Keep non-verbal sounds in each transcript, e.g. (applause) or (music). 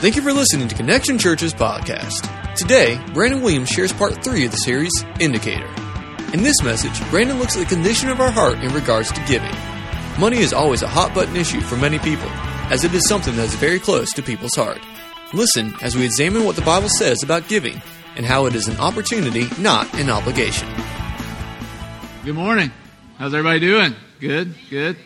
Thank you for listening to Connection Church's podcast. Today, Brandon Williams shares part three of the series, Indicator. In this message, Brandon looks at the condition of our heart in regards to giving. Money is always a hot button issue for many people, as it is something that is very close to people's heart. Listen as we examine what the Bible says about giving and how it is an opportunity, not an obligation. Good morning. How's everybody doing? Good, good.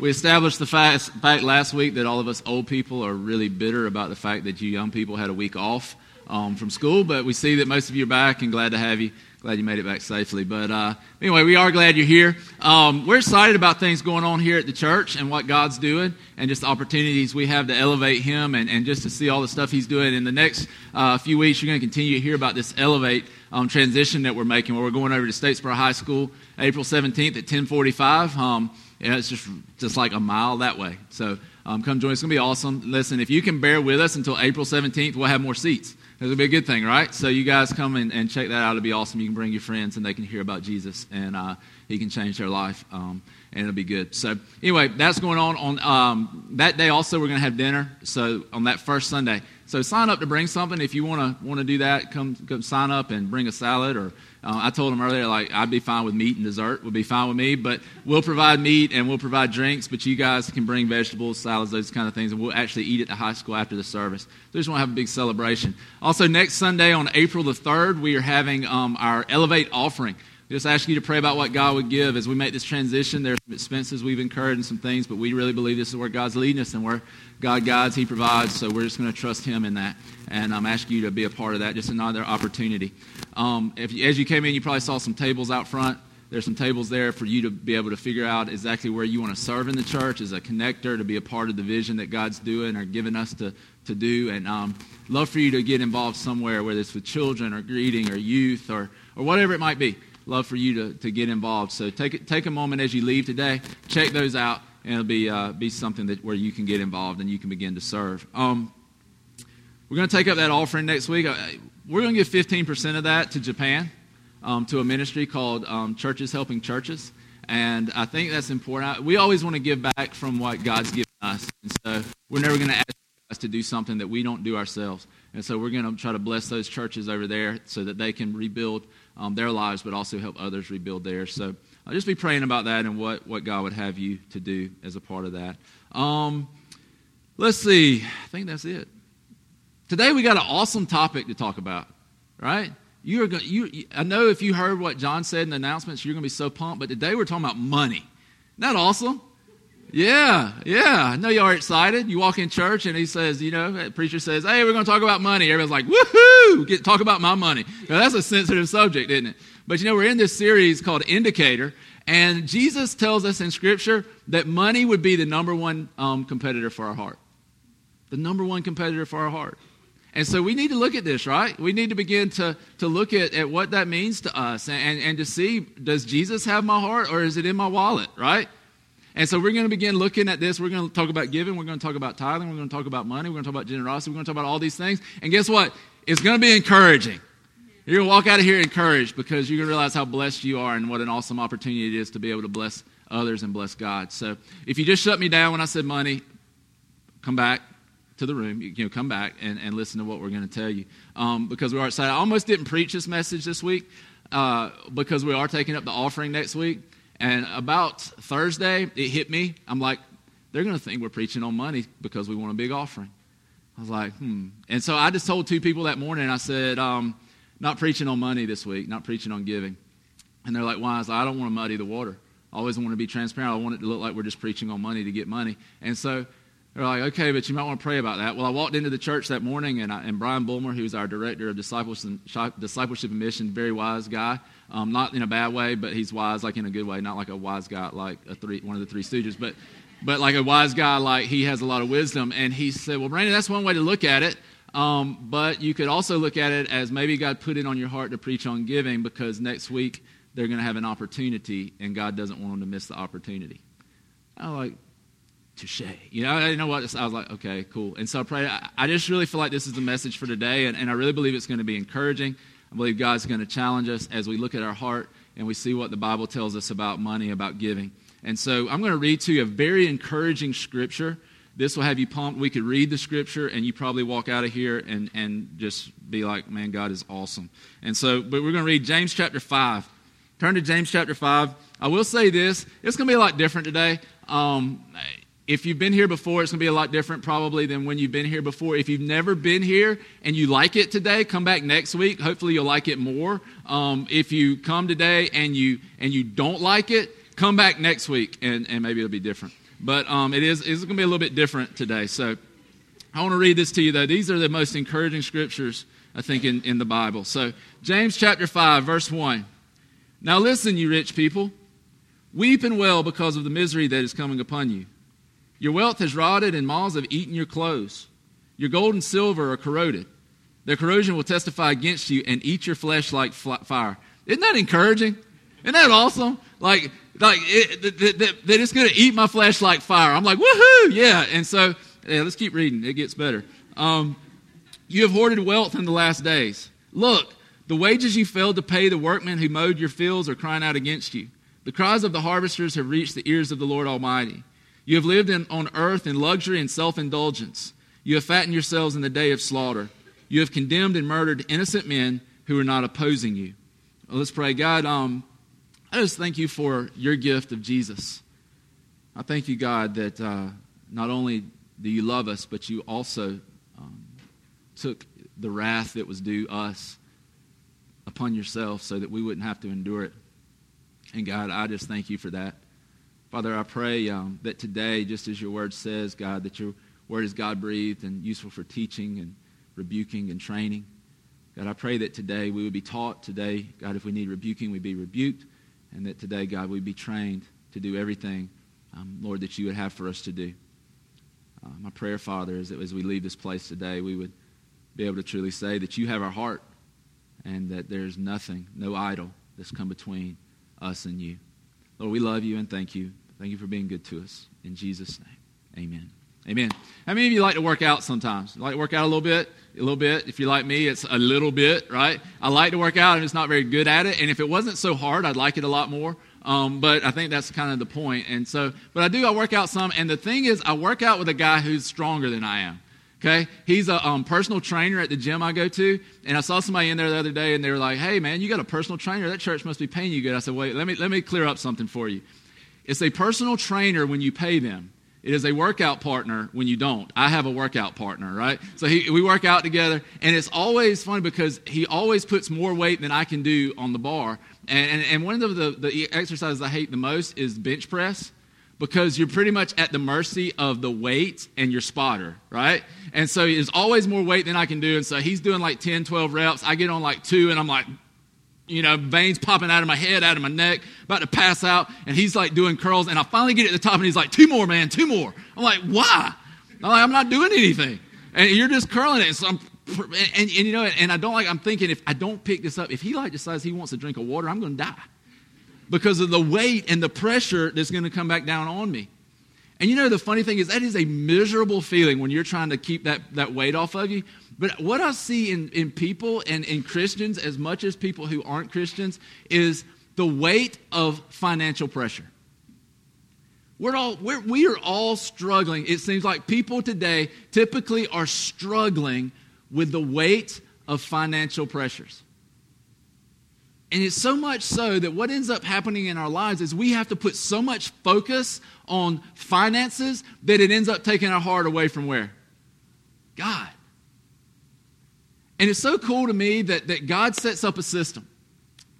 We established the fact, last week that all of us old people are really bitter about the fact that you young people had a week off um, from school, but we see that most of you are back and glad to have you. Glad you made it back safely. But uh, anyway, we are glad you're here. Um, we're excited about things going on here at the church and what God's doing and just the opportunities we have to elevate Him and, and just to see all the stuff He's doing. In the next uh, few weeks, you're going to continue to hear about this Elevate um, transition that we're making where we're going over to Statesboro High School April 17th at 1045. Yeah, it's just just like a mile that way. So um, come join us. It's going to be awesome. Listen, if you can bear with us until April 17th, we'll have more seats. It'll be a good thing, right? So you guys come and, and check that out. It'll be awesome. You can bring your friends and they can hear about Jesus and uh, he can change their life. Um, and it'll be good. So anyway, that's going on on um, that day. Also, we're going to have dinner. So on that first Sunday. So sign up to bring something if you want to do that. Come, come sign up and bring a salad or uh, I told them earlier, like, I'd be fine with meat and dessert, would be fine with me, but we'll provide meat and we'll provide drinks, but you guys can bring vegetables, salads, those kind of things, and we'll actually eat at the high school after the service. So just want to have a big celebration. Also, next Sunday on April the 3rd, we are having um, our Elevate offering. Just ask you to pray about what God would give as we make this transition. There's some expenses we've incurred and some things, but we really believe this is where God's leading us and where God guides, He provides. So we're just going to trust Him in that. And I'm asking you to be a part of that, just another opportunity. Um, if, as you came in, you probably saw some tables out front. There's some tables there for you to be able to figure out exactly where you want to serve in the church as a connector, to be a part of the vision that God's doing or giving us to, to do. And um, love for you to get involved somewhere, whether it's with children or greeting or youth or, or whatever it might be. Love for you to, to get involved. So take, take a moment as you leave today, check those out, and it'll be, uh, be something that, where you can get involved and you can begin to serve. Um, we're going to take up that offering next week. Uh, we're going to give 15% of that to Japan, um, to a ministry called um, Churches Helping Churches. And I think that's important. We always want to give back from what God's given us. And so we're never going to ask us to do something that we don't do ourselves. And so we're going to try to bless those churches over there so that they can rebuild um, their lives, but also help others rebuild theirs. So I'll just be praying about that and what, what God would have you to do as a part of that. Um, let's see. I think that's it. Today we got an awesome topic to talk about, right? You are going, you, I know if you heard what John said in the announcements, you're going to be so pumped. But today we're talking about money. Isn't that awesome? Yeah, yeah. I know y'all are excited. You walk in church and he says, you know, the preacher says, hey, we're going to talk about money. Everyone's like, woohoo, Get, talk about my money. Now, that's a sensitive subject, isn't it? But you know, we're in this series called Indicator, and Jesus tells us in Scripture that money would be the number one um, competitor for our heart. The number one competitor for our heart. And so we need to look at this, right? We need to begin to, to look at, at what that means to us and, and, and to see does Jesus have my heart or is it in my wallet, right? And so we're going to begin looking at this. We're going to talk about giving. We're going to talk about tithing. We're going to talk about money. We're going to talk about generosity. We're going to talk about all these things. And guess what? It's going to be encouraging. You're going to walk out of here encouraged because you're going to realize how blessed you are and what an awesome opportunity it is to be able to bless others and bless God. So if you just shut me down when I said money, come back to the room. You, know, come back and, and listen to what we're going to tell you. Um, because we are excited. I almost didn't preach this message this week uh, because we are taking up the offering next week. And about Thursday, it hit me. I'm like, they're going to think we're preaching on money because we want a big offering. I was like, hmm. And so I just told two people that morning, I said, um, not preaching on money this week, not preaching on giving. And they're like, why? I was like, I don't want to muddy the water. I always want to be transparent. I want it to look like we're just preaching on money to get money. And so they're like, okay, but you might want to pray about that. Well, I walked into the church that morning, and, I, and Brian Bulmer, who's our director of discipleship discipleship and mission, very wise guy. Um, not in a bad way, but he's wise, like in a good way, not like a wise guy like a three, one of the three stooges, but, but like a wise guy, like he has a lot of wisdom. And he said, well, Brandon, that's one way to look at it. Um, but you could also look at it as maybe God put it on your heart to preach on giving because next week they're going to have an opportunity, and God doesn't want them to miss the opportunity. I like, touche. You know, I know what I was like, okay, cool. And so I pray. I, I just really feel like this is the message for today, and, and I really believe it's going to be encouraging. I believe God's going to challenge us as we look at our heart and we see what the Bible tells us about money, about giving. And so I'm going to read to you a very encouraging scripture This will have you pumped. We could read the scripture and you probably walk out of here and, and just be like, man, God is awesome. And so, but we're going to read James chapter 5. Turn to James chapter 5. I will say this it's going to be a lot different today. Um, if you've been here before, it's going to be a lot different probably than when you've been here before. If you've never been here and you like it today, come back next week. Hopefully, you'll like it more. Um, if you come today and you and you don't like it, come back next week and, and maybe it'll be different. But um, it is it's going to be a little bit different today. So I want to read this to you though. These are the most encouraging scriptures I think in, in the Bible. So James chapter five, verse one. Now listen, you rich people, weep and wail because of the misery that is coming upon you. Your wealth has rotted, and moths have eaten your clothes. Your gold and silver are corroded. Their corrosion will testify against you and eat your flesh like fire. Isn't that encouraging? Isn't that awesome? Like, like it, that it's going to eat my flesh like fire. I'm like, woohoo, yeah. And so, yeah, let's keep reading. It gets better. Um, you have hoarded wealth in the last days. Look, the wages you failed to pay the workmen who mowed your fields are crying out against you. The cries of the harvesters have reached the ears of the Lord Almighty. You have lived in, on earth in luxury and self indulgence. You have fattened yourselves in the day of slaughter. You have condemned and murdered innocent men who are not opposing you. Well, let's pray. God, um, I just thank you for your gift of Jesus. I thank you, God, that uh, not only do you love us, but you also um, took the wrath that was due us upon yourself so that we wouldn't have to endure it. And God, I just thank you for that. Father, I pray um, that today, just as your word says, God, that your word is God breathed and useful for teaching and rebuking and training. God, I pray that today we would be taught. Today, God, if we need rebuking, we'd be rebuked. And that today, God, we'd be trained to do everything, um, Lord, that you would have for us to do. Uh, my prayer, Father, is that as we leave this place today, we would be able to truly say that you have our heart and that there's nothing, no idol that's come between us and you. Lord, we love you and thank you. Thank you for being good to us. In Jesus' name, amen. Amen. How many of you like to work out sometimes? You like to work out a little bit? A little bit. If you're like me, it's a little bit, right? I like to work out. I'm just not very good at it. And if it wasn't so hard, I'd like it a lot more. Um, but I think that's kind of the point. And so, but I do, I work out some. And the thing is, I work out with a guy who's stronger than I am. Okay, he's a um, personal trainer at the gym I go to, and I saw somebody in there the other day, and they were like, "Hey, man, you got a personal trainer? That church must be paying you good." I said, "Wait, let me let me clear up something for you. It's a personal trainer when you pay them. It is a workout partner when you don't. I have a workout partner, right? So he, we work out together, and it's always funny because he always puts more weight than I can do on the bar. And, and, and one of the, the, the exercises I hate the most is bench press because you're pretty much at the mercy of the weight and your spotter, right? And so there's always more weight than I can do. And so he's doing like 10, 12 reps. I get on like two, and I'm like, you know, veins popping out of my head, out of my neck, about to pass out. And he's like doing curls. And I finally get at the top and he's like, two more, man, two more. I'm like, why? I'm like, I'm not doing anything. And you're just curling it. So I'm, and, and, you know, and I don't like, I'm thinking if I don't pick this up, if he like decides he wants a drink of water, I'm going to die because of the weight and the pressure that's going to come back down on me. And you know, the funny thing is, that is a miserable feeling when you're trying to keep that, that weight off of you. But what I see in, in people and in Christians, as much as people who aren't Christians, is the weight of financial pressure. We're all, we're, we are all struggling. It seems like people today typically are struggling with the weight of financial pressures. And it's so much so that what ends up happening in our lives is we have to put so much focus on finances that it ends up taking our heart away from where? God. And it's so cool to me that, that God sets up a system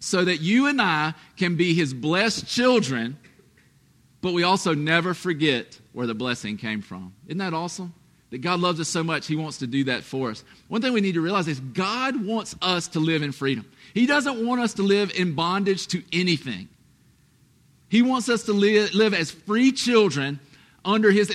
so that you and I can be his blessed children, but we also never forget where the blessing came from. Isn't that awesome? That God loves us so much, He wants to do that for us. One thing we need to realize is God wants us to live in freedom. He doesn't want us to live in bondage to anything. He wants us to live, live as free children under His.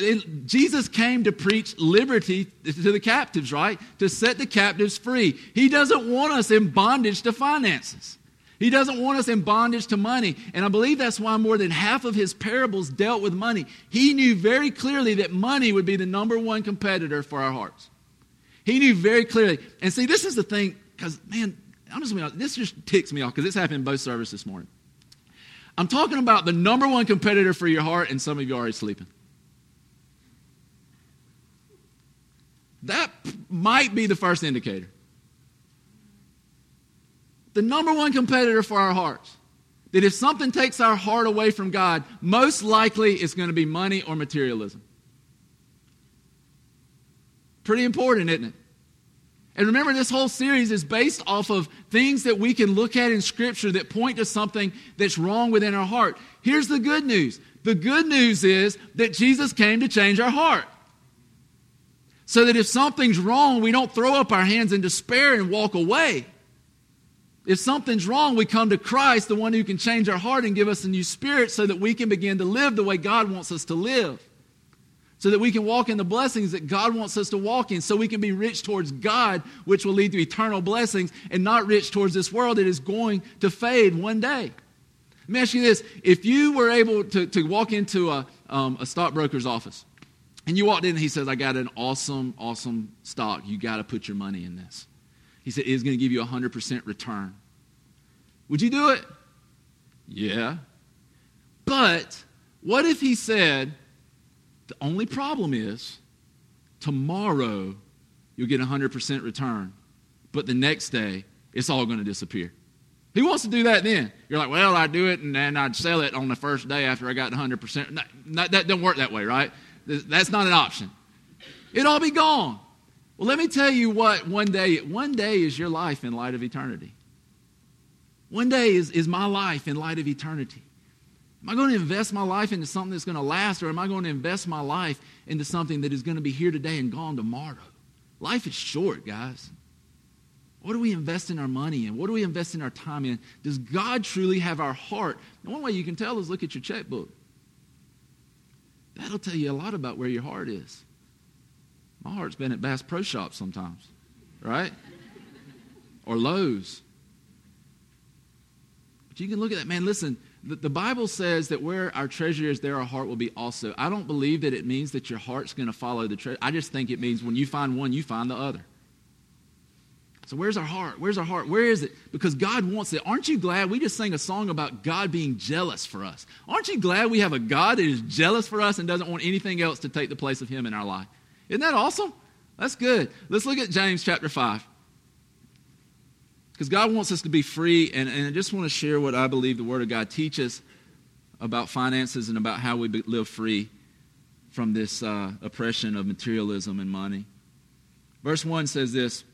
Jesus came to preach liberty to the captives, right? To set the captives free. He doesn't want us in bondage to finances. He doesn't want us in bondage to money. And I believe that's why more than half of his parables dealt with money. He knew very clearly that money would be the number one competitor for our hearts. He knew very clearly. And see, this is the thing, because, man, I'm just gonna, this just ticks me off because this happened in both services this morning. I'm talking about the number one competitor for your heart, and some of you are already sleeping. that might be the first indicator. The number one competitor for our hearts. That if something takes our heart away from God, most likely it's going to be money or materialism. Pretty important, isn't it? And remember, this whole series is based off of things that we can look at in Scripture that point to something that's wrong within our heart. Here's the good news the good news is that Jesus came to change our heart. So that if something's wrong, we don't throw up our hands in despair and walk away. If something's wrong, we come to Christ, the one who can change our heart and give us a new spirit so that we can begin to live the way God wants us to live. So that we can walk in the blessings that God wants us to walk in, so we can be rich towards God, which will lead to eternal blessings, and not rich towards this world that is going to fade one day. Let me ask you this if you were able to, to walk into a, um, a stockbroker's office, and you walked in and he says, I got an awesome, awesome stock. You got to put your money in this. He said, it's going to give you a 100% return. Would you do it? Yeah. But what if he said, the only problem is tomorrow you'll get a 100% return, but the next day it's all going to disappear? Who wants to do that then? You're like, well, I'd do it and then I'd sell it on the first day after I got 100%. No, that doesn't work that way, right? That's not an option. It'll all be gone. Well, let me tell you what one day, one day is your life in light of eternity. One day is, is my life in light of eternity. Am I going to invest my life into something that's going to last, or am I going to invest my life into something that is going to be here today and gone tomorrow? Life is short, guys. What do we invest in our money in? What do we invest in our time in? Does God truly have our heart? And one way you can tell is look at your checkbook. That'll tell you a lot about where your heart is. My heart's been at Bass Pro Shops sometimes, right? or Lowe's. But you can look at that, man. Listen, the, Bible says that where our treasure is, there our heart will be also. I don't believe that it means that your heart's going to follow the treasure. I just think it means when you find one, you find the other. So where's our heart? Where's our heart? Where is it? Because God wants it. Aren't you glad we just sang a song about God being jealous for us? Aren't you glad we have a God that is jealous for us and doesn't want anything else to take the place of Him in our life? Isn't that awesome? That's good. Let's look at James chapter 5. Because God wants us to be free, and, and I just want to share what I believe the Word of God teaches about finances and about how we live free from this uh, oppression of materialism and money. Verse 1 says this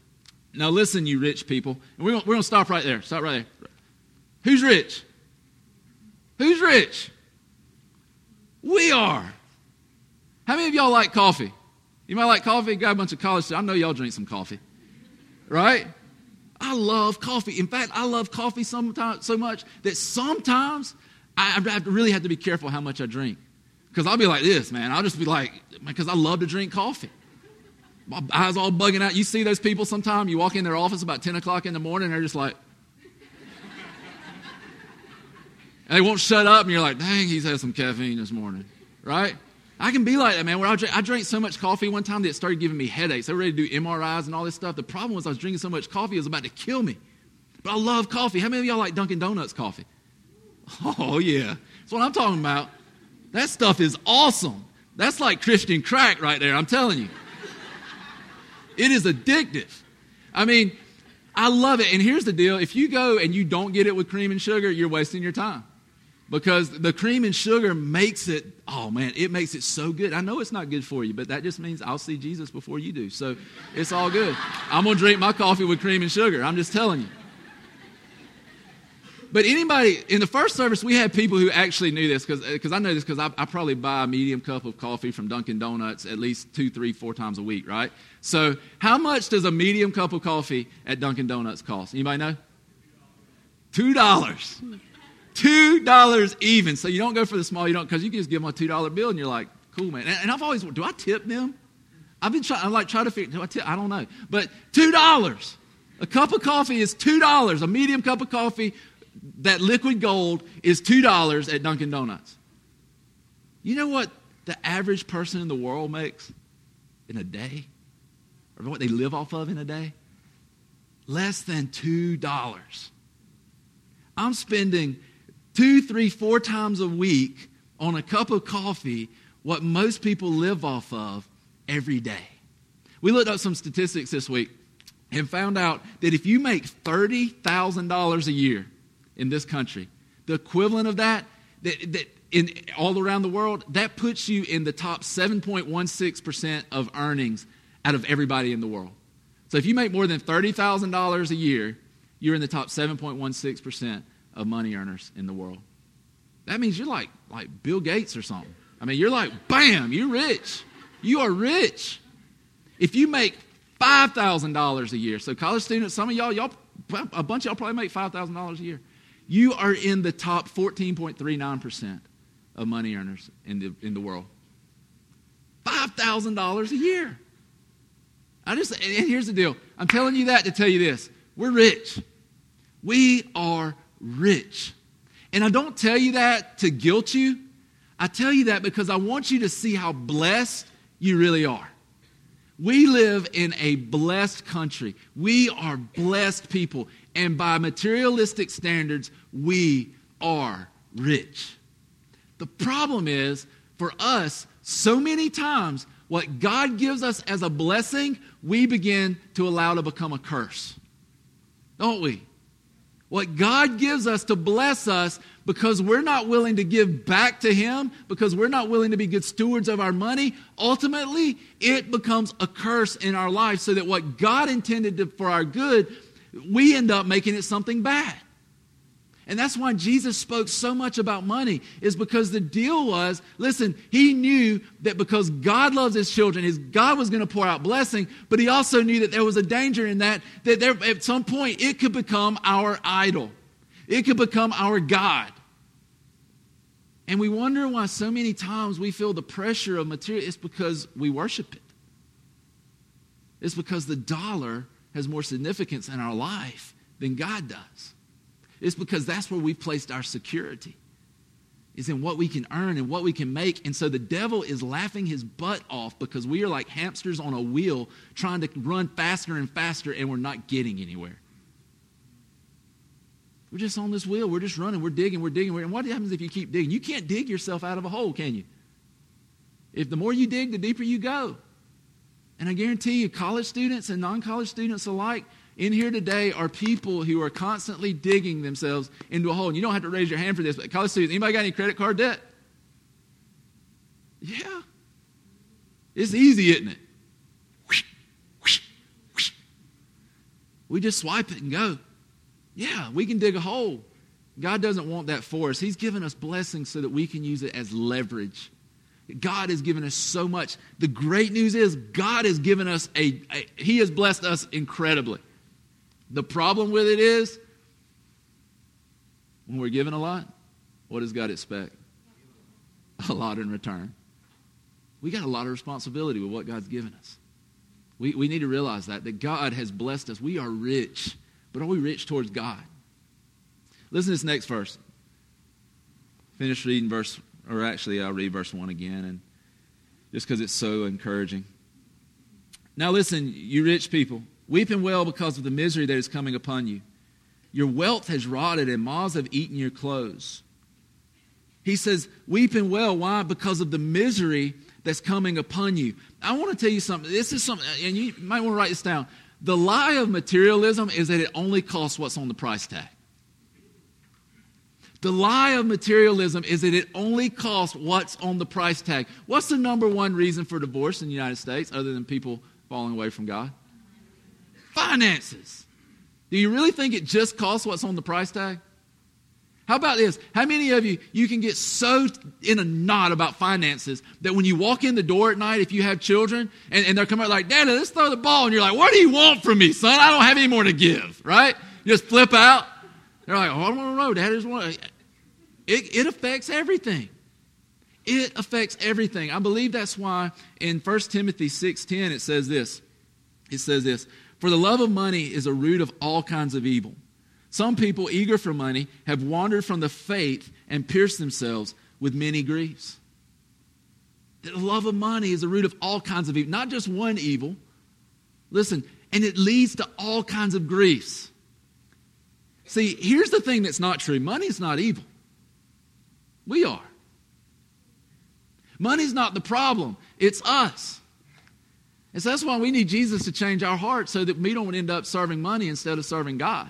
now, listen, you rich people. And we're, we're going to stop right there. Stop right there. Who's rich? Who's rich? We are. How many of y'all like coffee? You might like coffee? Got a bunch of college students. I know y'all drink some coffee. Right? I love coffee. In fact, I love coffee sometimes, so much that sometimes I, I really have to be careful how much I drink. Because I'll be like this, man. I'll just be like, because I love to drink coffee my eyes all bugging out. You see those people sometime, you walk in their office about 10 o'clock in the morning, and they're just like, and (laughs) they won't shut up, and you're like, dang, he's had some caffeine this morning, right? I can be like that, man. Where I drank, I drank so much coffee one time that it started giving me headaches. I was ready to do MRIs and all this stuff. The problem was I was drinking so much coffee, it was about to kill me. But I love coffee. How many of y'all like Dunkin' Donuts coffee? (laughs) Oh, yeah. That's what I'm talking about. That stuff is awesome. That's like Christian crack right there, I'm telling you. It is addictive. I mean, I love it. And here's the deal if you go and you don't get it with cream and sugar, you're wasting your time. Because the cream and sugar makes it, oh man, it makes it so good. I know it's not good for you, but that just means I'll see Jesus before you do. So it's all good. I'm going to drink my coffee with cream and sugar. I'm just telling you. But anybody, in the first service, we had people who actually knew this because I know this because I, I, probably buy a medium cup of coffee from Dunkin' Donuts at least two, three, four times a week, right? So, how much does a medium cup of coffee at Dunkin' Donuts cost? Anybody know? Two dollars. Two dollars even. So you don't go for the small, you don't because you can just give them a two dollar bill and you're like, cool man. And, and I've always, do I tip them? I've been trying. I'm like trying to figure. Do I tip? I don't know. But two dollars. A cup of coffee is two dollars. A medium cup of coffee that liquid gold is $2 at Dunkin' Donuts. You know what the average person in the world makes in a day? Or what they live off of in a day? Less than $2. I'm spending two, three, four times a week on a cup of coffee what most people live off of every day. We looked up some statistics this week and found out that if you make $30,000 a year in this country, the equivalent of that, that, that in all around the world, that puts you in the top 7.16% of earnings out of everybody in the world. So if you make more than $30,000 a year, you're in the top 7.16% of money earners in the world. That means you're like, like Bill Gates or something. I mean, you're like, bam, you're rich. You are rich. If you make $5,000 a year, so college students, some of y'all, y'all, a bunch of y'all probably make $5,000 a year. You are in the top 14.39% of money earners in the, in the world. $5,000 a year. I just, and here's the deal. I'm telling you that to tell you this. We're rich. We are rich. And I don't tell you that to guilt you. I tell you that because I want you to see how blessed you really are. We live in a blessed country. We are blessed people. And by materialistic standards, we are rich. The problem is, for us, so many times, what God gives us as a blessing, we begin to allow to become a curse. Don't we? What God gives us to bless us because we're not willing to give back to Him, because we're not willing to be good stewards of our money, ultimately it becomes a curse in our life so that what God intended to, for our good, we end up making it something bad. And that's why Jesus spoke so much about money, is because the deal was listen, he knew that because God loves his children, his God was going to pour out blessing, but he also knew that there was a danger in that, that there, at some point it could become our idol, it could become our God. And we wonder why so many times we feel the pressure of material. It's because we worship it. It's because the dollar has more significance in our life than God does. It's because that's where we've placed our security, is in what we can earn and what we can make. And so the devil is laughing his butt off because we are like hamsters on a wheel trying to run faster and faster and we're not getting anywhere. We're just on this wheel. We're just running. We're digging. We're digging. And what happens if you keep digging? You can't dig yourself out of a hole, can you? If the more you dig, the deeper you go. And I guarantee you, college students and non college students alike, in here today are people who are constantly digging themselves into a hole. And you don't have to raise your hand for this, but college students, anybody got any credit card debt? Yeah. It's easy, isn't it? We just swipe it and go. Yeah, we can dig a hole. God doesn't want that for us. He's given us blessings so that we can use it as leverage. God has given us so much. The great news is God has given us a, a He has blessed us incredibly. The problem with it is, when we're given a lot, what does God expect? A lot in return. We got a lot of responsibility with what God's given us. We, we need to realize that, that God has blessed us. We are rich, but are we rich towards God? Listen to this next verse. Finish reading verse, or actually, I'll read verse 1 again, and just because it's so encouraging. Now, listen, you rich people. Weep and wail because of the misery that is coming upon you. Your wealth has rotted, and moths have eaten your clothes. He says, Weep and wail. Why? Because of the misery that's coming upon you. I want to tell you something. This is something, and you might want to write this down. The lie of materialism is that it only costs what's on the price tag. The lie of materialism is that it only costs what's on the price tag. What's the number one reason for divorce in the United States other than people falling away from God? Finances. Do you really think it just costs what's on the price tag? How about this? How many of you you can get so in a knot about finances that when you walk in the door at night, if you have children, and, and they're coming out like, Daddy, let's throw the ball, and you're like, What do you want from me, son? I don't have any more to give, right? You just flip out. They're like, Oh, I don't know, Daddy just want. It, it affects everything. It affects everything. I believe that's why in 1 Timothy 6:10 it says this. It says this, for the love of money is a root of all kinds of evil. Some people, eager for money, have wandered from the faith and pierced themselves with many griefs. The love of money is the root of all kinds of evil, not just one evil. Listen, and it leads to all kinds of griefs. See, here's the thing that's not true money is not evil. We are. Money's not the problem, it's us. And so that's why we need Jesus to change our hearts so that we don't end up serving money instead of serving God.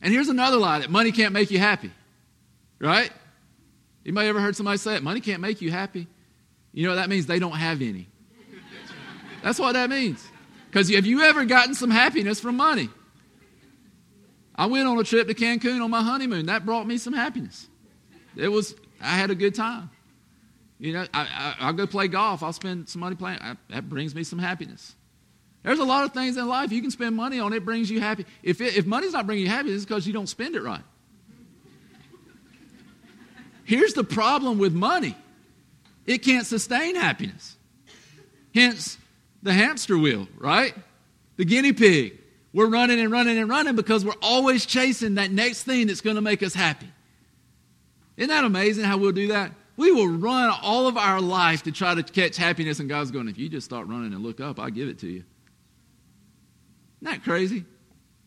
And here's another lie that money can't make you happy. Right? Anybody ever heard somebody say it? Money can't make you happy. You know what that means they don't have any. That's what that means. Because have you ever gotten some happiness from money? I went on a trip to Cancun on my honeymoon. That brought me some happiness. It was, I had a good time. You know, I, I, will go play golf. I'll spend some money playing. I, that brings me some happiness. There's a lot of things in life you can spend money on. It brings you happy. If, it, if money's not bringing you happiness, it's because you don't spend it right. Here's the problem with money it can't sustain happiness. Hence, the hamster wheel, right? The guinea pig. We're running and running and running because we're always chasing that next thing that's going to make us happy. Isn't that amazing how we'll do that? We will run all of our life to try to catch happiness, and God's going, if you just start running and look up, I'll give it to you. Isn't that crazy?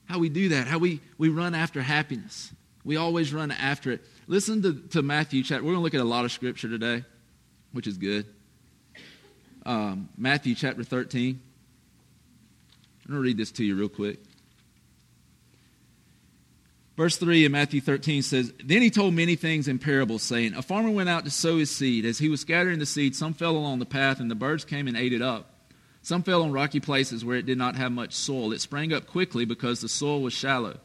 How we do that, how we, we run after happiness. We always run after it. Listen to, to Matthew chapter. We're going to look at a lot of scripture today, which is good. Um, Matthew chapter 13. I'm going to read this to you real quick. Verse 3 in Matthew 13 says, Then he told many things in parables, saying, A farmer went out to sow his seed. As he was scattering the seed, some fell along the path, and the birds came and ate it up. Some fell on rocky places where it did not have much soil. It sprang up quickly because the soil was shallow.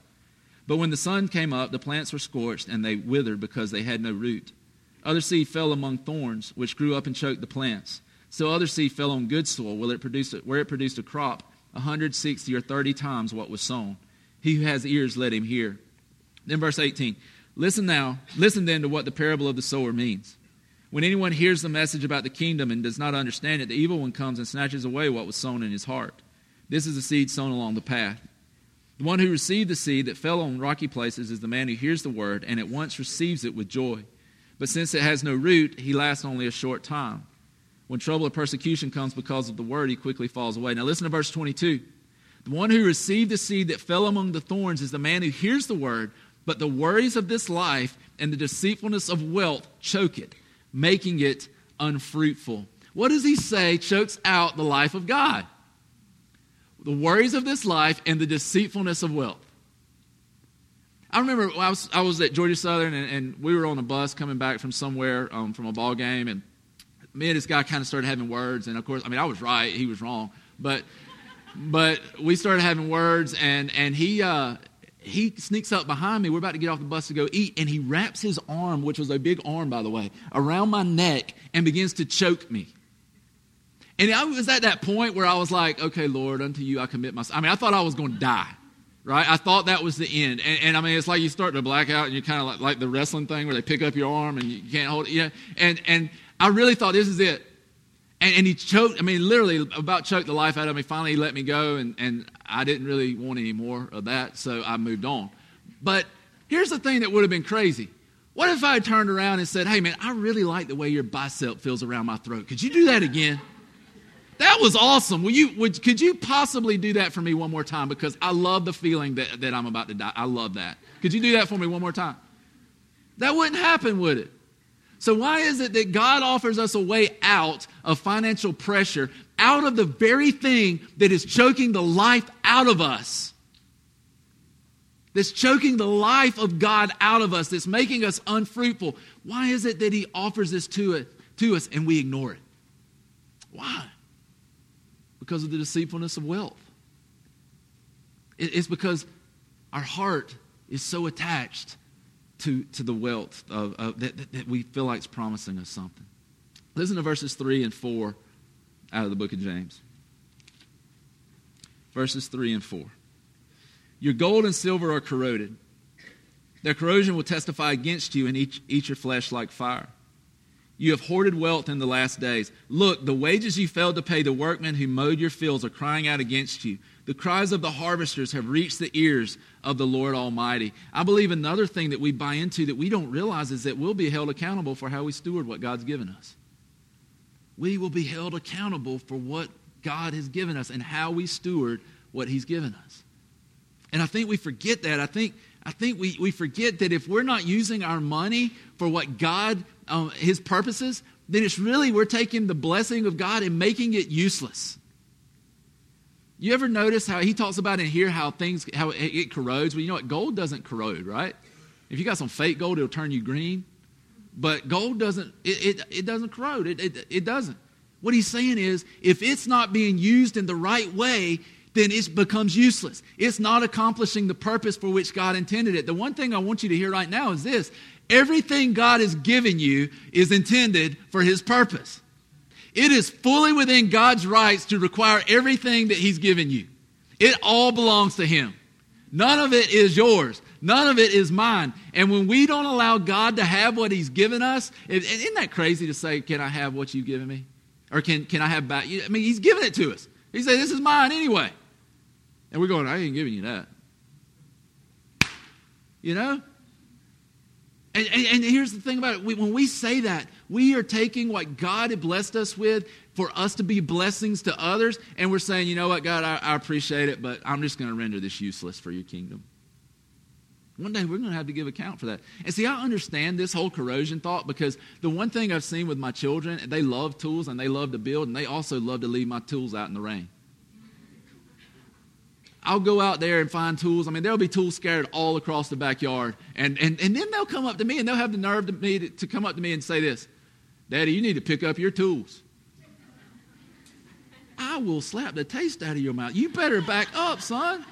But when the sun came up, the plants were scorched, and they withered because they had no root. Other seed fell among thorns, which grew up and choked the plants. So other seed fell on good soil, where it produced where it produced a crop, a hundred, sixty, or thirty times what was sown. He who has ears, let him hear. Then verse 18. Listen now, listen then to what the parable of the sower means. When anyone hears the message about the kingdom and does not understand it, the evil one comes and snatches away what was sown in his heart. This is the seed sown along the path. The one who received the seed that fell on rocky places is the man who hears the word and at once receives it with joy. But since it has no root, he lasts only a short time. When trouble or persecution comes because of the word, he quickly falls away. Now listen to verse 22. The one who received the seed that fell among the thorns is the man who hears the word, but the worries of this life and the deceitfulness of wealth choke it, making it unfruitful. What does he say chokes out the life of God? The worries of this life and the deceitfulness of wealth. I remember I was, I was at Georgia Southern and, and, we were on a bus coming back from somewhere um, from a ball game, and me and this guy kind of started having words. And of course, I mean, I was right, he was wrong, but but we started having words, and and he uh, he sneaks up behind me. We're about to get off the bus to go eat, and he wraps his arm, which was a big arm, by the way, around my neck and begins to choke me. And I was at that point where I was like, okay, Lord, unto you I commit myself. I mean, I thought I was going to die, right? I thought that was the end. And, and I mean, it's like you start to black out and you're kind of like, like the wrestling thing where they pick up your arm and you can't hold it. Yeah. And, and I really thought this is it. And, and, he choked, I mean, literally about choked the life out of me. Finally, he let me go, and, and I didn't really want any more of that, so I moved on. But here's the thing that would have been crazy. What if I turned around and said, Hey, man, I really like the way your bicep feels around my throat. Could you do that again? That was awesome. Will you, would, could you possibly do that for me one more time? Because I love the feeling that, that I'm about to die. I love that. Could you do that for me one more time? That wouldn't happen, would it? So, why is it that God offers us a way out of financial pressure, out of the very thing that is choking the life out of us? That's choking the life of God out of us, that's making us unfruitful. Why is it that He offers this to, it, to us and we ignore it? Why? Because of the deceitfulness of wealth. It's because our heart is so attached to, to the wealth of, of that, that, we feel like it's promising us something. Listen to verses 3 and 4 out of the book of James. Verses 3 and 4. Your gold and silver are corroded. Their corrosion will testify against you and eat, eat your flesh like fire. You have hoarded wealth in the last days. Look, the wages you failed to pay the workmen who mowed your fields are crying out against you. The cries of the harvesters have reached the ears of the Lord Almighty. I believe another thing that we buy into that we don't realize is that we'll be held accountable for how we steward what God's given us. We will be held accountable for what God has given us and how we steward what He's given us. And I think we forget that. I think, I think we, we forget that if we're not using our money for what God, um, His purposes, then it's really we're taking the blessing of God and making it useless. You ever notice how he talks about in here how things how it corrodes? Well, you know what? Gold doesn't corrode, right? If you got some fake gold, it'll turn you green. But gold doesn't it, it, it doesn't corrode. It, it, it doesn't. What he's saying is if it's not being used in the right way, then it becomes useless. It's not accomplishing the purpose for which God intended it. The one thing I want you to hear right now is this everything God has given you is intended for his purpose. It is fully within God's rights to require everything that He's given you. It all belongs to Him. None of it is yours. None of it is mine. And when we don't allow God to have what He's given us, isn't that crazy to say, Can I have what you've given me? Or can, can I have back? I mean, He's given it to us. He said, This is mine anyway. And we're going, I ain't giving you that. You know? And, and, and, here's the thing about it. We, when we say that, we are taking what God had blessed us with for us to be blessings to others, and we're saying, you know what, God, I, I appreciate it, but I'm just going to render this useless for your kingdom. One day we're going to have to give account for that. And see, I understand this whole corrosion thought because the one thing I've seen with my children, they love tools and they love to build, and they also love to leave my tools out in the rain. I'll go out there and find tools. I mean, there'll be tools scattered all across the backyard. And, and, and then they'll come up to me and they'll have the nerve to, me to, to come up to me and say this Daddy, you need to pick up your tools. I will slap the taste out of your mouth. You better back up, son.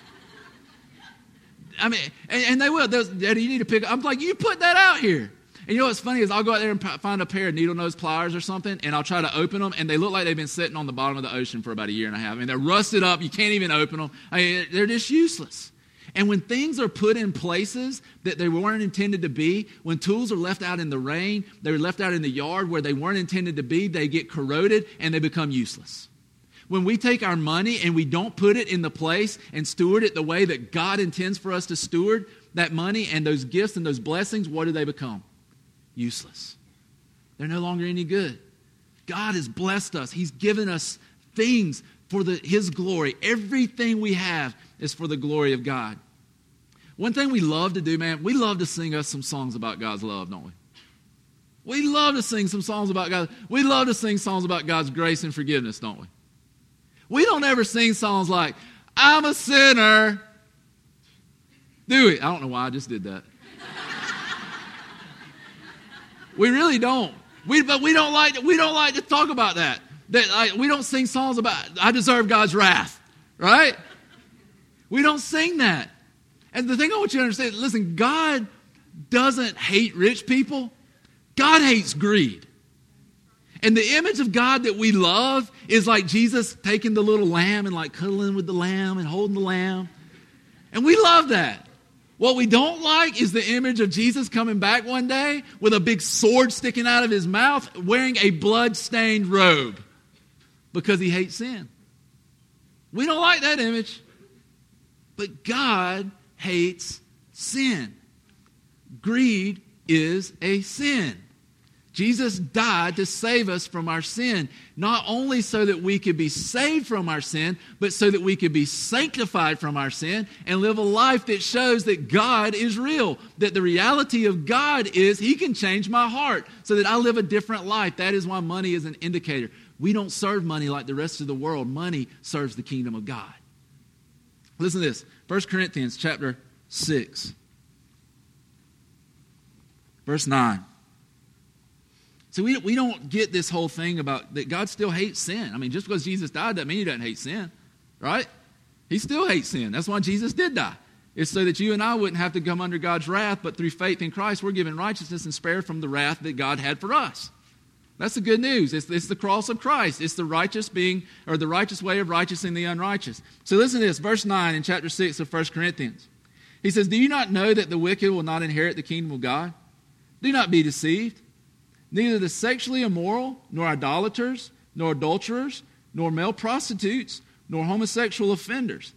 I mean, and, and they will. Daddy, you need to pick up. I'm like, you put that out here. And you know what's funny is I'll go out there and find a pair of needle nose pliers or something, and I'll try to open them, and they look like they've been sitting on the bottom of the ocean for about a year and a half. I mean, they're rusted up. You can't even open them. I mean, they're just useless. And when things are put in places that they weren't intended to be, when tools are left out in the rain, they're left out in the yard where they weren't intended to be, they get corroded and they become useless. When we take our money and we don't put it in the place and steward it the way that God intends for us to steward that money and those gifts and those blessings, what do they become? useless. They're no longer any good. God has blessed us, He's given us things for the, His glory. Everything we have is for the glory of God. One thing we love to do, man, we love to sing us some songs about God's love, don't we? We love to sing some songs about God. We love to sing songs about God's grace and forgiveness, don't we? We don't ever sing songs like, I'm a sinner. Do we? I don't know why I just did that. We really don't. We, but we don't like we don't like to talk about that. That I, we don't sing songs about I deserve God's wrath, right? We don't sing that. And the thing I want you to understand, listen, God doesn't hate rich people. God hates greed. And the image of God that we love is like Jesus taking the little lamb and like cuddling with the lamb and holding the lamb. And we love that. What we don't like is the image of Jesus coming back one day with a big sword sticking out of his mouth, wearing a blood-stained robe because he hates sin. We don't like that image. But God hates sin. Greed is a sin. Jesus died to save us from our sin, not only so that we could be saved from our sin, but so that we could be sanctified from our sin and live a life that shows that God is real, that the reality of God is He can change my heart so that I live a different life. That is why money is an indicator. We don't serve money like the rest of the world, money serves the kingdom of God. Listen to this 1 Corinthians chapter 6, verse 9. So we, we don't get this whole thing about that God still hates sin. I mean, just because Jesus died doesn't mean he doesn't hate sin, right? He still hates sin. That's why Jesus did die. It's so that you and I wouldn't have to come under God's wrath, but through faith in Christ, we're given righteousness and spared from the wrath that God had for us. That's the good news. It's, it's the cross of Christ. It's the righteous being, or the righteous way of righteousing the unrighteous. So listen to this, verse 9 in chapter 6 of 1 Corinthians. He says, Do you not know that the wicked will not inherit the kingdom of God? Do not be deceived. Neither the sexually immoral, nor idolaters, nor adulterers, nor male prostitutes, nor homosexual offenders.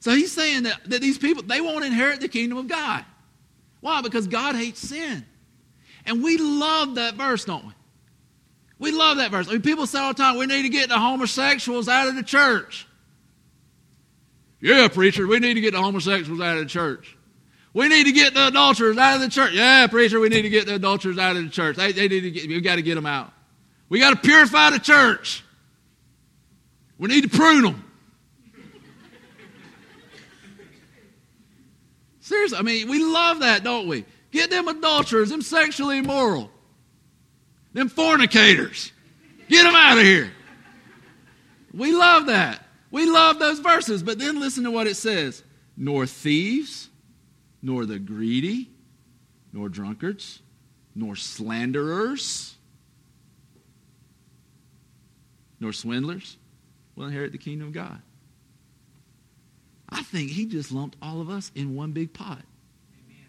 So he's saying that, that these people, they won't inherit the kingdom of God. Why? Because God hates sin. And we love that verse, don't we? We love that verse. I mean, people say all the time, we need to get the homosexuals out of the church. Yeah, preacher, we need to get the homosexuals out of the church. We need to get the adulterers out of the church. Yeah, preacher, we need to get the adulterers out of the church. They, they need to get, we've got to get them out. We got to purify the church. We need to prune them. (laughs) Seriously, I mean, we love that, don't we? Get them adulterers, them sexually immoral, them fornicators. Get them out of here. We love that. We love those verses. But then listen to what it says nor thieves, nor the greedy, nor drunkards, nor slanderers, nor swindlers will inherit the kingdom of God. I think he just lumped all of us in one big pot. Amen.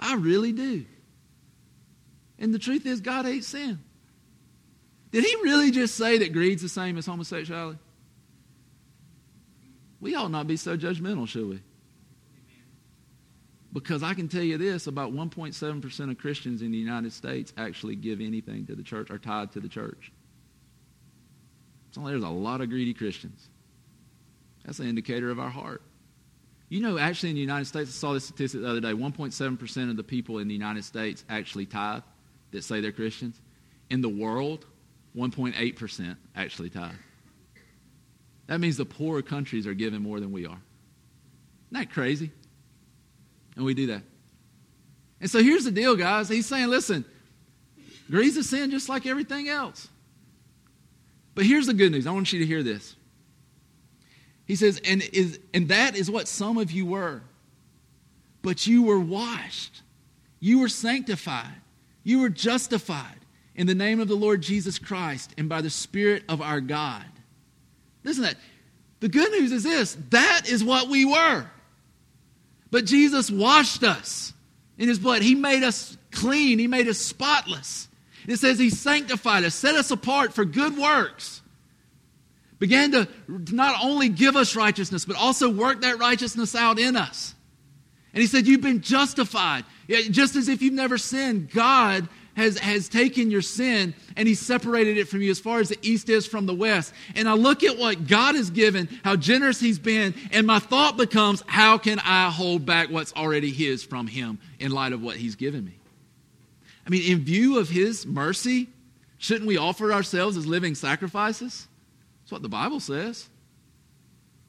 I really do. And the truth is, God hates sin. Did he really just say that greed's the same as homosexuality? We ought not be so judgmental, should we? Because I can tell you this about 1.7% of Christians in the United States actually give anything to the church or tithe to the church. So there's a lot of greedy Christians. That's an indicator of our heart. You know, actually, in the United States, I saw this statistic the other day 1.7% of the people in the United States actually tithe that say they're Christians. In the world, 1.8% actually tithe. That means the poorer countries are giving more than we are. Isn't that crazy? And we do that. And so here's the deal, guys. He's saying, listen, greed's a sin just like everything else. But here's the good news. I want you to hear this. He says, and, is, and that is what some of you were. But you were washed, you were sanctified, you were justified in the name of the Lord Jesus Christ and by the Spirit of our God. Listen that. The good news is this that is what we were. But Jesus washed us in his blood. He made us clean, he made us spotless. It says he sanctified us, set us apart for good works. Began to not only give us righteousness, but also work that righteousness out in us. And he said, You've been justified. Just as if you've never sinned, God has, has taken your sin and He separated it from you as far as the east is from the west. And I look at what God has given, how generous He's been, and my thought becomes, how can I hold back what's already His from Him in light of what He's given me? I mean, in view of His mercy, shouldn't we offer ourselves as living sacrifices? That's what the Bible says.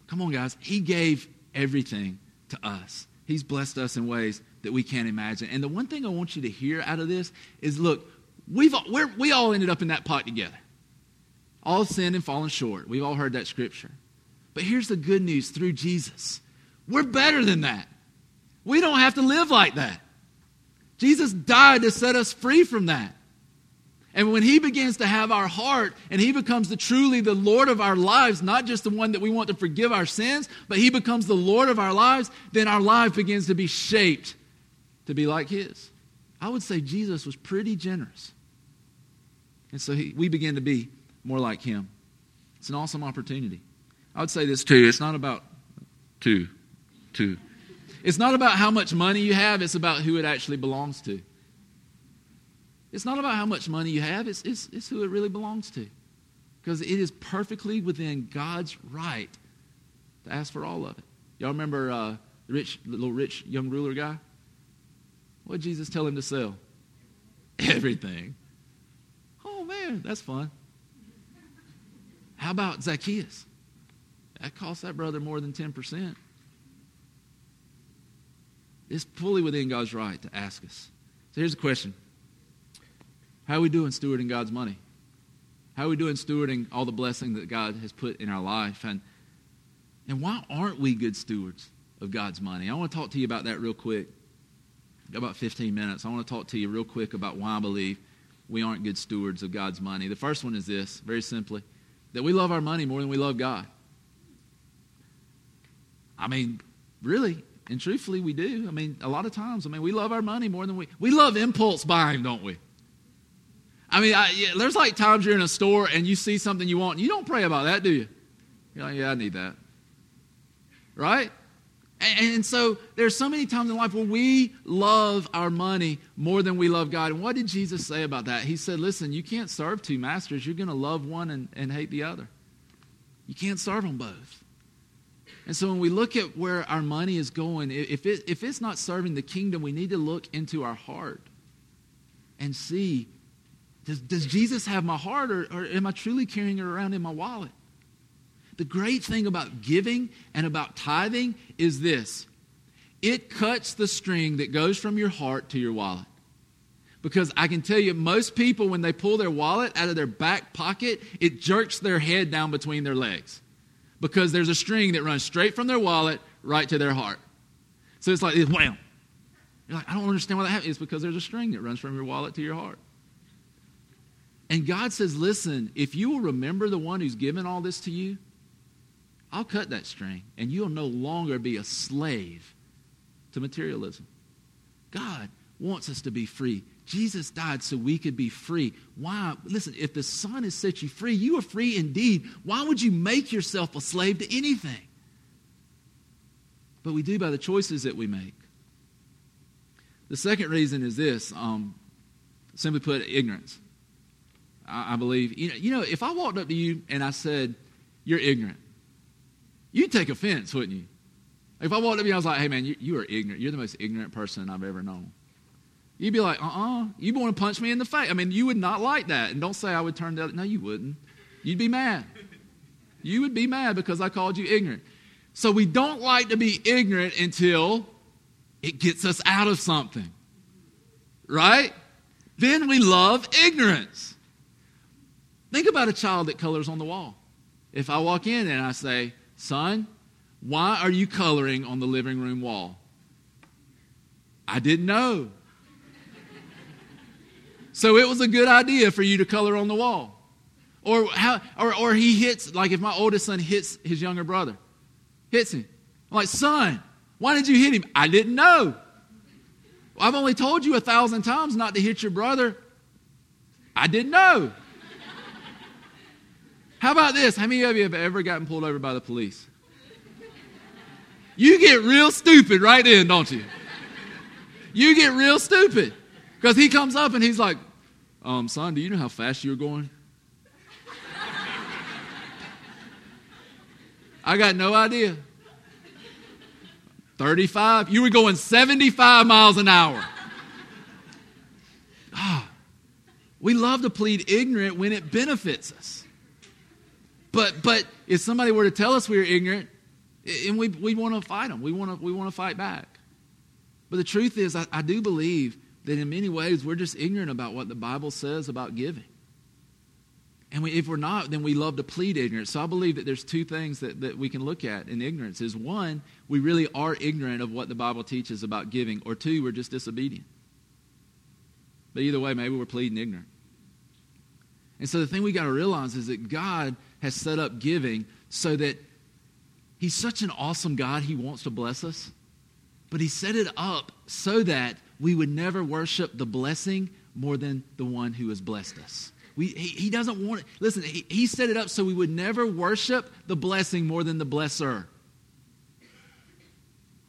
Come on, guys. He gave everything to us. He's blessed us in ways that we can't imagine. And the one thing I want you to hear out of this is look, we've, we're, we all ended up in that pot together. All sinned and fallen short. We've all heard that scripture. But here's the good news through Jesus we're better than that. We don't have to live like that. Jesus died to set us free from that. And when he begins to have our heart and he becomes the truly the Lord of our lives, not just the one that we want to forgive our sins, but he becomes the Lord of our lives, then our life begins to be shaped to be like his. I would say Jesus was pretty generous. And so he, we begin to be more like him. It's an awesome opportunity. I would say this too. It's not about two, two. It's not about how much money you have, it's about who it actually belongs to. It's not about how much money you have, it's, it's, it's who it really belongs to. Because it is perfectly within God's right to ask for all of it. Y'all remember uh, the rich, little rich young ruler guy? What did Jesus tell him to sell? (laughs) Everything. Oh, man, that's fun. How about Zacchaeus? That cost that brother more than 10%. It's fully within God's right to ask us. So here's the question How are we doing stewarding God's money? How are we doing stewarding all the blessing that God has put in our life? And, and why aren't we good stewards of God's money? I want to talk to you about that real quick about 15 minutes. I want to talk to you real quick about why I believe we aren't good stewards of God's money. The first one is this, very simply, that we love our money more than we love God. I mean, really and truthfully, we do. I mean, a lot of times, I mean, we love our money more than we we love impulse buying, don't we? I mean, I, yeah, there's like times you're in a store and you see something you want, and you don't pray about that, do you? You're like, yeah, I need that, right? And, and so there's so many times in life where we love our money more than we love God. And what did Jesus say about that? He said, listen, you can't serve two masters. You're going to love one and, and hate the other. You can't serve them both. And so when we look at where our money is going, if, it, if it's not serving the kingdom, we need to look into our heart and see Does, does Jesus have my heart, or, or am I truly carrying it around in my wallet? The great thing about giving and about tithing is this it cuts the string that goes from your heart to your wallet. Because I can tell you, most people, when they pull their wallet out of their back pocket, it jerks their head down between their legs. Because there's a string that runs straight from their wallet right to their heart. So it's like, wham. You're like, I don't understand why that happens. It's because there's a string that runs from your wallet to your heart. And God says, listen, if you will remember the one who's given all this to you, I'll cut that string and you'll no longer be a slave to materialism. God wants us to be free. Jesus died so we could be free. Why? Listen, if the Son has set you free, you are free indeed. Why would you make yourself a slave to anything? But we do by the choices that we make. The second reason is this um, simply put, ignorance. I, I believe, you know, you know, if I walked up to you and I said, You're ignorant, you'd take offense, wouldn't you? If I walked up to you, I was like, Hey, man, you, you are ignorant. You're the most ignorant person I've ever known. You'd be like, uh uh-uh. uh, you'd want to punch me in the face. I mean, you would not like that. And don't say I would turn down. No, you wouldn't. You'd be mad. You would be mad because I called you ignorant. So we don't like to be ignorant until it gets us out of something. Right? Then we love ignorance. Think about a child that colors on the wall. If I walk in and I say, Son, why are you coloring on the living room wall? I didn't know. so it was a good idea for you to color on the wall. Or, how, or, or he hits, like if my oldest son hits his younger brother, hits him. I'm like, son, why did you hit him? I didn't know. I've only told you a thousand times not to hit your brother. I didn't know. How about this? How many of you have ever gotten pulled over by the police? You get real stupid right then, don't you? You get real stupid. Because he comes up and he's like, um, son, do you know how fast you're going? I got no idea. 35? You were going 75 miles an hour. Ah, we love to plead ignorant when it benefits us. But, but if somebody were to tell us we were ignorant, and we, we want to fight them, we want to, we want to fight back. But the truth is, I, I do believe that in many ways we're just ignorant about what the Bible says about giving. And we, if we're not, then we love to plead ignorance. So I believe that there's two things that, that we can look at in ignorance. Is one, we really are ignorant of what the Bible teaches about giving, or two, we're just disobedient. But either way, maybe we're pleading ignorant. And so the thing we got to realize is that God has set up giving so that He's such an awesome God, He wants to bless us. But He set it up so that we would never worship the blessing more than the one who has blessed us. We, he, he doesn't want it. Listen, he, he set it up so we would never worship the blessing more than the blesser.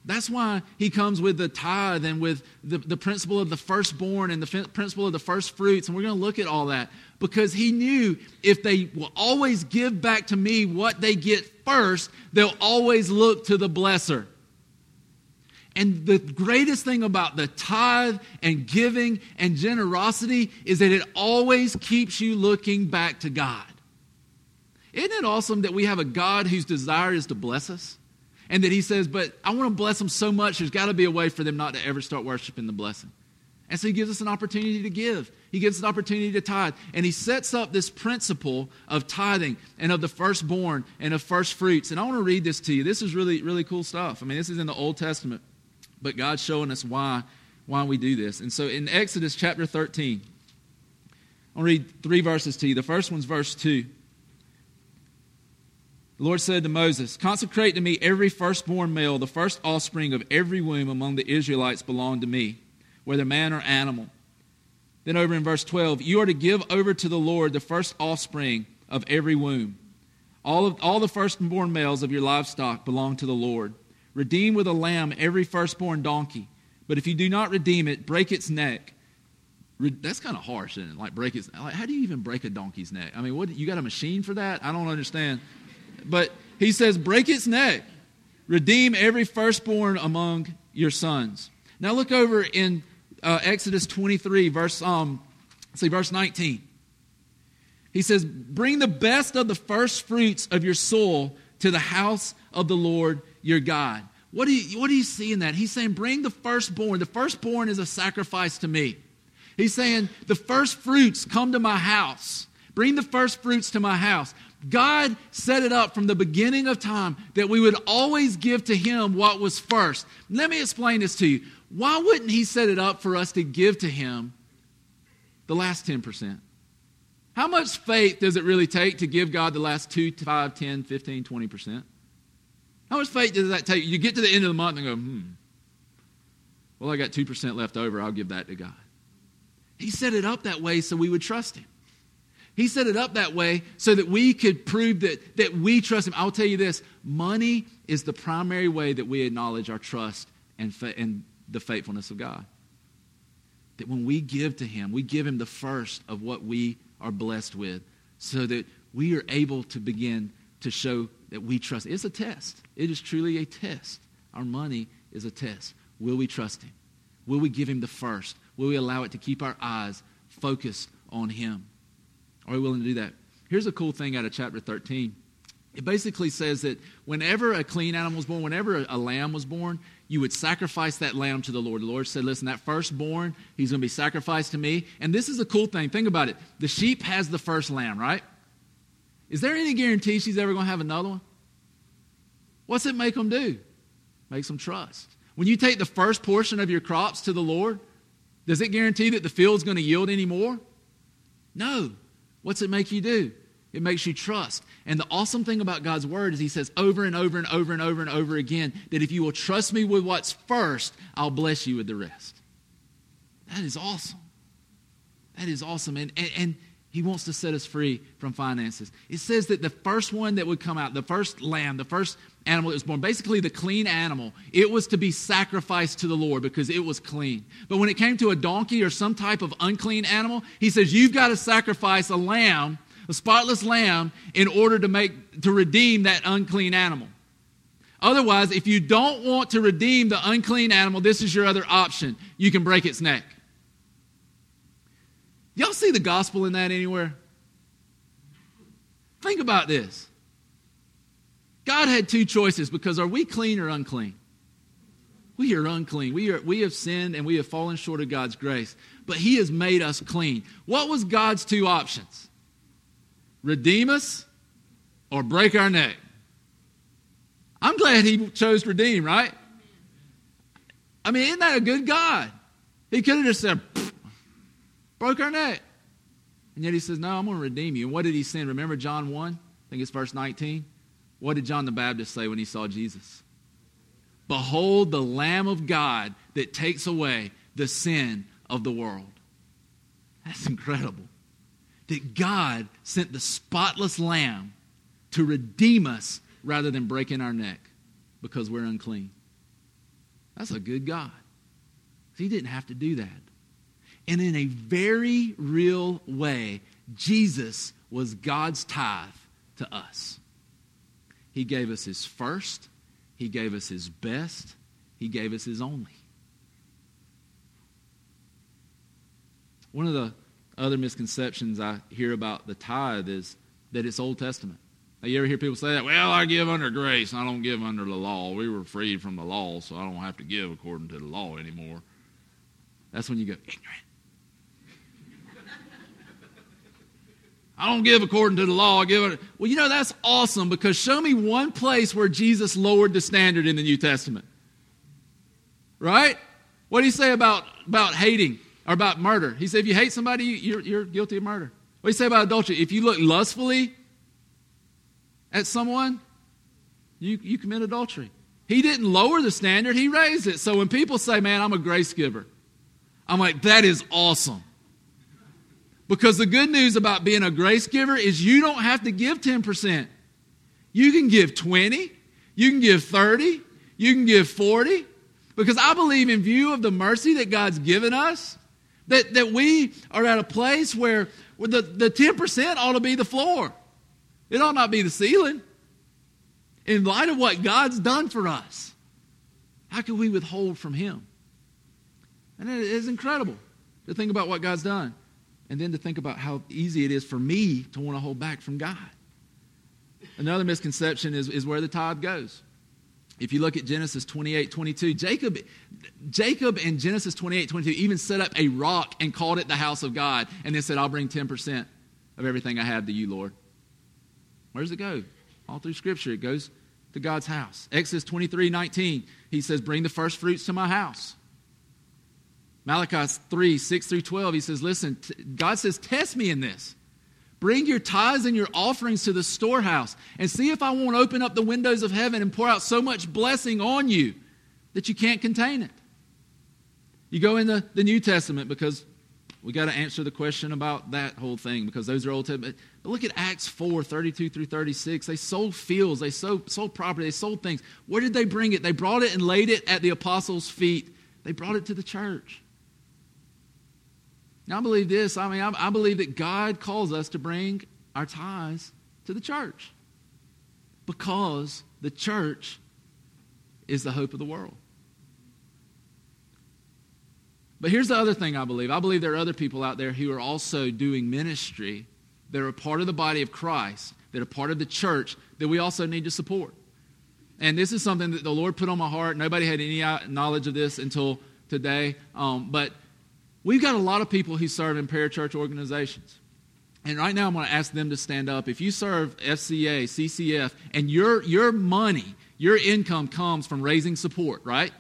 That's why he comes with the tithe and with the, the principle of the firstborn and the principle of the first fruits. And we're going to look at all that because he knew if they will always give back to me what they get first, they'll always look to the blesser. And the greatest thing about the tithe and giving and generosity is that it always keeps you looking back to God. Isn't it awesome that we have a God whose desire is to bless us? And that he says, but I want to bless them so much, there's got to be a way for them not to ever start worshiping the blessing. And so he gives us an opportunity to give. He gives us an opportunity to tithe. And he sets up this principle of tithing and of the firstborn and of first fruits. And I want to read this to you. This is really, really cool stuff. I mean, this is in the Old Testament, but God's showing us why, why we do this. And so in Exodus chapter 13, I'll read three verses to you. The first one's verse 2. The Lord said to Moses, Consecrate to me every firstborn male, the first offspring of every womb among the Israelites belong to me, whether man or animal. Then over in verse 12, you are to give over to the Lord the first offspring of every womb. All, of, all the firstborn males of your livestock belong to the Lord. Redeem with a lamb every firstborn donkey. But if you do not redeem it, break its neck. Re- that's kind of harsh, isn't it? Like break its. Like, how do you even break a donkey's neck? I mean, what? You got a machine for that? I don't understand. But he says, break its neck. Redeem every firstborn among your sons. Now look over in uh, Exodus 23, verse, um, See, verse 19. He says, Bring the best of the first fruits of your soil to the house of the Lord your God. What do you, what do you see in that? He's saying, Bring the firstborn. The firstborn is a sacrifice to me. He's saying, The first fruits come to my house. Bring the first fruits to my house. God set it up from the beginning of time that we would always give to Him what was first. Let me explain this to you. Why wouldn't He set it up for us to give to Him the last 10%? How much faith does it really take to give God the last 2, 5, 10, 15, 20%? How much faith does that take? You get to the end of the month and go, hmm, well, I got 2% left over. I'll give that to God. He set it up that way so we would trust Him. He set it up that way so that we could prove that, that we trust Him. I'll tell you this money is the primary way that we acknowledge our trust and, fa- and the faithfulness of God. That when we give to Him, we give Him the first of what we are blessed with so that we are able to begin to show that we trust. It's a test. It is truly a test. Our money is a test. Will we trust Him? Will we give Him the first? Will we allow it to keep our eyes focused on Him? Are we willing to do that? Here's a cool thing out of chapter 13. It basically says that whenever a clean animal was born, whenever a, lamb was born, you would sacrifice that lamb to the Lord. The Lord said, Listen, that firstborn, he's going to be sacrificed to me. And this is a cool thing. Think about it. The sheep has the first lamb, right? Is there any guarantee she's ever going to have another one? What's it make them do? Makes them trust. When you take the first portion of your crops to the Lord, does it guarantee that the field's going to yield any more? No. What's it make you do? It makes you trust. And the awesome thing about God's word is He says over and over and over and over and over again that if you will trust me with what's first, I'll bless you with the rest. That is awesome. That is awesome. And, and, and He wants to set us free from finances. It says that the first one that would come out, the first lamb, the first animal that was born, basically the clean animal, it was to be sacrificed to the Lord because it was clean. But when it came to a donkey or some type of unclean animal, he says, You've got to sacrifice a lamb, a spotless lamb, in order to make to redeem that unclean animal. Otherwise, if you don't want to redeem the unclean animal, this is your other option. You can break its neck. Y'all see the gospel in that anywhere? Think about this. God had two choices because are we clean or unclean? We are unclean. We, are, we have sinned and we have fallen short of God's grace. But He has made us clean. What was God's two options? Redeem us or break our neck. I'm glad He chose redeem, right? I mean, isn't that a good God? He could have just said, broke our neck. And yet He says, No, I'm going to redeem you. And what did He send? Remember John 1? I think it's verse 19. What did John the Baptist say when he saw Jesus? Behold the Lamb of God that takes away the sin of the world. That's incredible. That God sent the spotless Lamb to redeem us rather than breaking our neck because we're unclean. That's a good God. He didn't have to do that. And in a very real way, Jesus was God's tithe to us. He gave us His first, He gave us His best, He gave us His only. One of the other misconceptions I hear about the tithe is that it's Old Testament. Now, you ever hear people say that? Well, I give under grace, I don't give under the law. We were freed from the law, so I don't have to give according to the law anymore. That's when you go, ignorant. I don't give according to the law. I give it. Well, you know, that's awesome because show me one place where Jesus lowered the standard in the New Testament. Right? What do you say about, about hating or about murder? He said, if you hate somebody, you're, you're guilty of murder. What do you say about adultery? If you look lustfully at someone, you, you commit adultery. He didn't lower the standard, he raised it. So when people say, man, I'm a grace giver, I'm like, that is awesome. Because the good news about being a grace giver is you don't have to give 10%. You can give 20, you can give 30, you can give 40. Because I believe in view of the mercy that God's given us, that, that we are at a place where, where the, the 10% ought to be the floor. It ought not be the ceiling. In light of what God's done for us, how can we withhold from Him? And it is incredible to think about what God's done. And then to think about how easy it is for me to want to hold back from God. Another misconception is, is where the tithe goes. If you look at Genesis 28 22, Jacob, Jacob in Genesis 28 22 even set up a rock and called it the house of God and then said, I'll bring 10% of everything I have to you, Lord. Where does it go? All through Scripture, it goes to God's house. Exodus 23 19, he says, Bring the first fruits to my house. Malachi 3 6 through 12, he says, Listen, t- God says, Test me in this. Bring your tithes and your offerings to the storehouse and see if I won't open up the windows of heaven and pour out so much blessing on you that you can't contain it. You go in the, the New Testament because we got to answer the question about that whole thing because those are Old Testament. But look at Acts 4 32 through 36. They sold fields, they sold, sold property, they sold things. Where did they bring it? They brought it and laid it at the apostles' feet. They brought it to the church. Now, I believe this. I mean, I, I believe that God calls us to bring our tithes to the church because the church is the hope of the world. But here's the other thing I believe I believe there are other people out there who are also doing ministry that are a part of the body of Christ, that are part of the church, that we also need to support. And this is something that the Lord put on my heart. Nobody had any knowledge of this until today. Um, but We've got a lot of people who serve in parachurch organizations. And right now, I'm going to ask them to stand up. If you serve FCA, CCF, and your, your money, your income comes from raising support, right?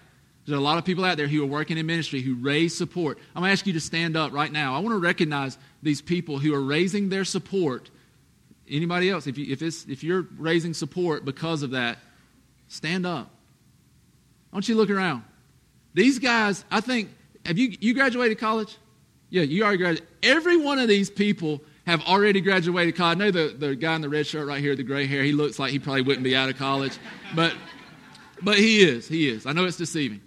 There's a lot of people out there who are working in ministry who raise support. I'm going to ask you to stand up right now. I want to recognize these people who are raising their support. Anybody else, if, you, if, it's, if you're raising support because of that, stand up. I want you to look around. These guys, I think have you, you graduated college? Yeah, you already graduated. Every one of these people have already graduated college. I know the, the guy in the red shirt right here, the gray hair, he looks like he probably wouldn't be out of college, but, but he is. He is. I know it's deceiving.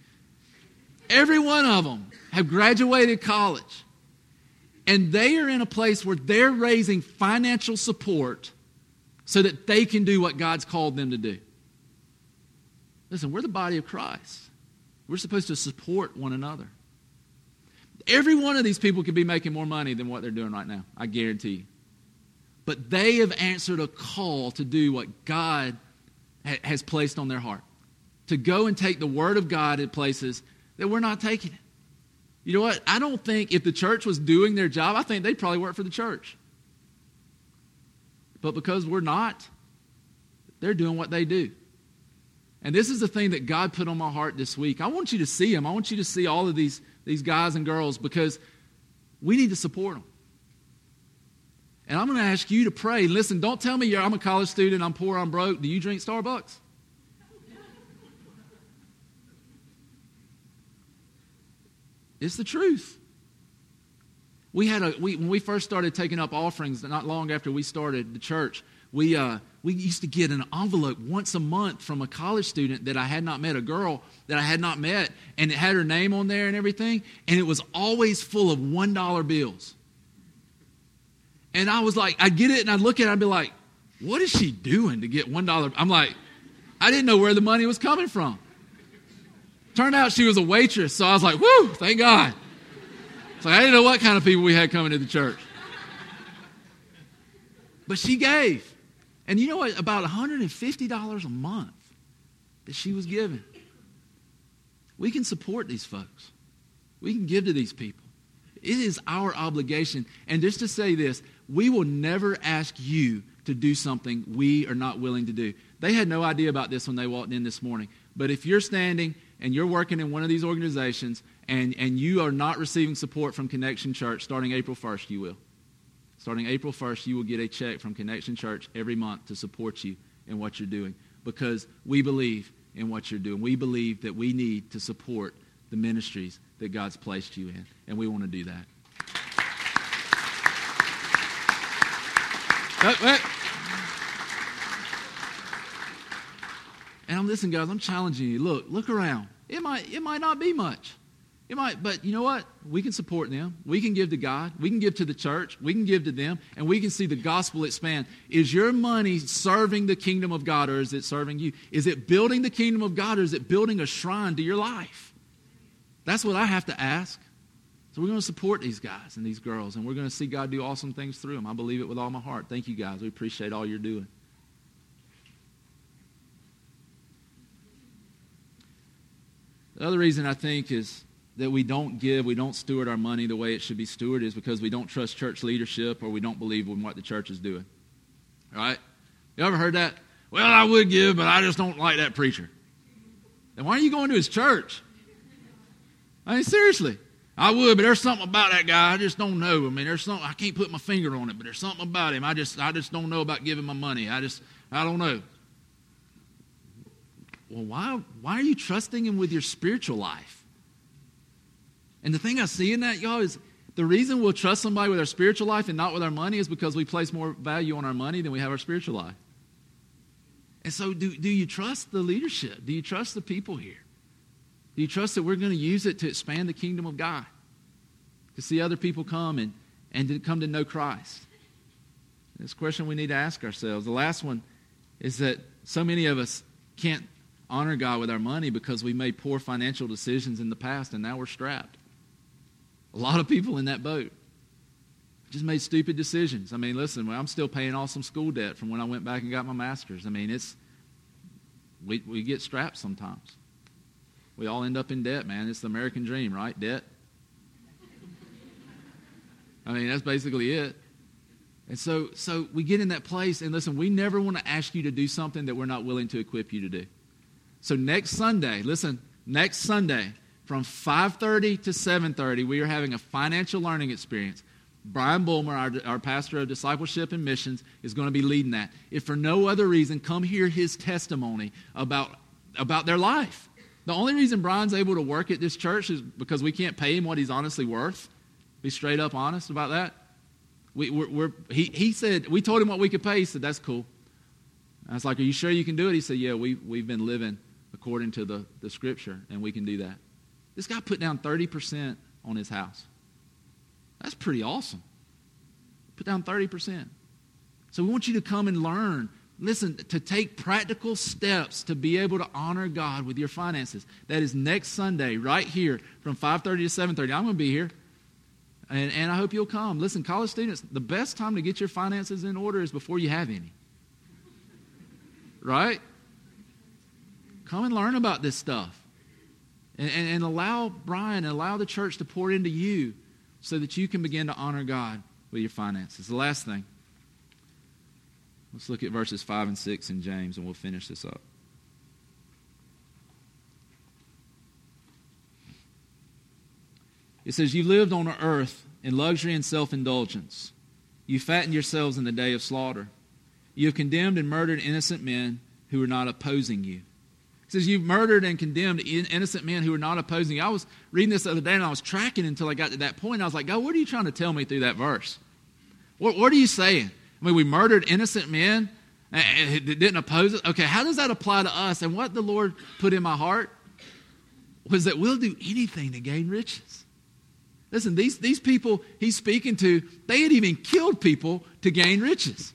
Every one of them have graduated college, and they are in a place where they're raising financial support so that they can do what God's called them to do. Listen, we're the body of Christ. We're supposed to support one another. Every one of these people could be making more money than what they're doing right now. I guarantee you. But they have answered a call to do what God ha- has placed on their heart to go and take the Word of God in places that we're not taking it. You know what? I don't think if the church was doing their job, I think they'd probably work for the church. But because we're not, they're doing what they do. And this is the thing that God put on my heart this week. I want you to see them. I want you to see all of these these guys and girls because we need to support them. And I'm going to ask you to pray. Listen, don't tell me I'm a college student, I'm poor, I'm broke. Do you drink Starbucks? It's the truth. We had a we, when we first started taking up offerings, not long after we started the church, we uh, we used to get an envelope once a month from a college student that I had not met, a girl that I had not met, and it had her name on there and everything, and it was always full of $1 bills. And I was like, I'd get it and I'd look at it, I'd be like, what is she doing to get $1? I'm like, I didn't know where the money was coming from. Turned out she was a waitress, so I was like, whoo, thank God. Like I didn't know what kind of people we had coming to the church. But she gave. And you know what? About $150 a month that she was given. We can support these folks, we can give to these people. It is our obligation. And just to say this, we will never ask you to do something we are not willing to do. They had no idea about this when they walked in this morning. But if you're standing and you're working in one of these organizations and, and you are not receiving support from Connection Church starting April 1st, you will. Starting April 1st, you will get a check from Connection Church every month to support you in what you're doing because we believe in what you're doing. We believe that we need to support the ministries that God's placed you in, and we want to do that. And I'm listening, guys. I'm challenging you. Look, look around. It might, it might not be much. It might, but you know what? We can support them. We can give to God. We can give to the church. We can give to them, and we can see the gospel expand. Is your money serving the kingdom of God, or is it serving you? Is it building the kingdom of God, or is it building a shrine to your life? That's what I have to ask. So we're going to support these guys and these girls, and we're going to see God do awesome things through them. I believe it with all my heart. Thank you, guys. We appreciate all you're doing. The other reason I think is that we don't give, we don't steward our money the way it should be stewarded is because we don't trust church leadership or we don't believe in what the church is doing. All right? You ever heard that? Well, I would give, but I just don't like that preacher. Then why are you going to his church? I mean, seriously. I would, but there's something about that guy. I just don't know. I mean, there's something I can't put my finger on it, but there's something about him. I just I just don't know about giving my money. I just I don't know. Well, why why are you trusting him with your spiritual life? And the thing I see in that, y'all, is the reason we'll trust somebody with our spiritual life and not with our money is because we place more value on our money than we have our spiritual life. And so, do, do you trust the leadership? Do you trust the people here? Do you trust that we're going to use it to expand the kingdom of God? To see other people come and, and to come to know Christ? This question we need to ask ourselves. The last one is that so many of us can't honor God with our money because we made poor financial decisions in the past and now we're strapped. A lot of people in that boat just made stupid decisions. I mean, listen, I'm still paying off some school debt from when I went back and got my master's. I mean, it's we, we get strapped sometimes. We all end up in debt, man. It's the American dream, right? Debt. I mean, that's basically it. And so, so we get in that place, and listen, we never want to ask you to do something that we're not willing to equip you to do. So next Sunday, listen, next Sunday from 5:30 to 7:30, we are having a financial learning experience. Brian Bulmer, our, our pastor of discipleship and missions, is going to be leading that. If for no other reason, come hear his testimony about, about their life. The only reason Brian's able to work at this church is because we can't pay him what he's honestly worth. Be straight up honest about that. We, we're, we're, he, he said, we told him what we could pay. He said, that's cool. I was like, are you sure you can do it? He said, yeah, we, we've been living according to the, the scripture, and we can do that. This guy put down 30% on his house. That's pretty awesome. Put down 30%. So we want you to come and learn. Listen, to take practical steps to be able to honor God with your finances. That is next Sunday, right here, from 5:30 to 7:30. I'm going to be here. And, and I hope you'll come. Listen, college students, the best time to get your finances in order is before you have any. Right? Come and learn about this stuff. And, and, and allow Brian allow the church to pour into you so that you can begin to honor God with your finances. The last thing. Let's look at verses 5 and 6 in James and we'll finish this up. It says, You lived on earth in luxury and self indulgence. You fattened yourselves in the day of slaughter. You have condemned and murdered innocent men who were not opposing you. It says, You've murdered and condemned innocent men who are not opposing you. I was reading this the other day and I was tracking until I got to that point. I was like, God, what are you trying to tell me through that verse? What, what are you saying? I mean, we murdered innocent men and didn't oppose it. Okay, how does that apply to us? And what the Lord put in my heart was that we'll do anything to gain riches. Listen, these, these people he's speaking to, they had even killed people to gain riches.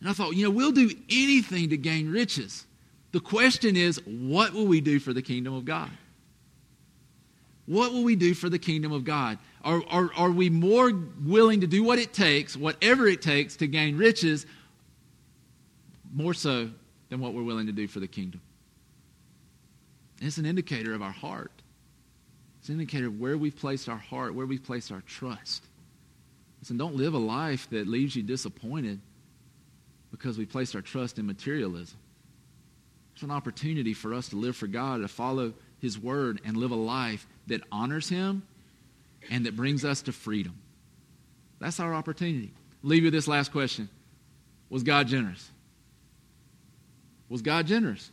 And I thought, you know, we'll do anything to gain riches. The question is, what will we do for the kingdom of God? What will we do for the kingdom of God? Are, are, are we more willing to do what it takes, whatever it takes, to gain riches, more so than what we're willing to do for the kingdom? It's an indicator of our heart. It's an indicator of where we've placed our heart, where we've placed our trust. Listen, don't live a life that leaves you disappointed because we placed our trust in materialism. It's an opportunity for us to live for God, to follow His word, and live a life that honors Him and that brings us to freedom. That's our opportunity. Leave you this last question Was God generous? Was God generous?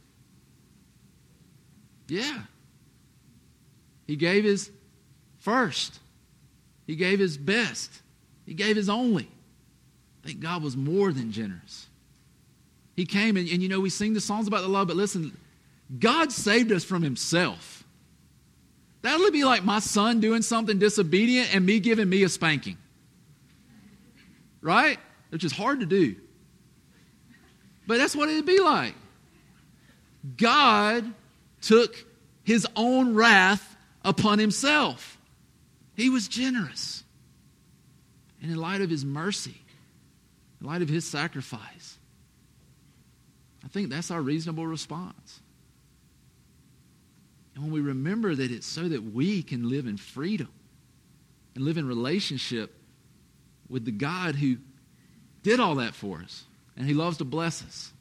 Yeah. He gave His first, He gave His best, He gave His only. I think God was more than generous. He came, and, and you know, we sing the songs about the love, but listen, God saved us from himself. That would be like my son doing something disobedient and me giving me a spanking. Right? Which is hard to do. But that's what it'd be like. God took his own wrath upon himself. He was generous. And in light of his mercy, in light of his sacrifice, I think that's our reasonable response. And when we remember that it's so that we can live in freedom and live in relationship with the God who did all that for us and he loves to bless us.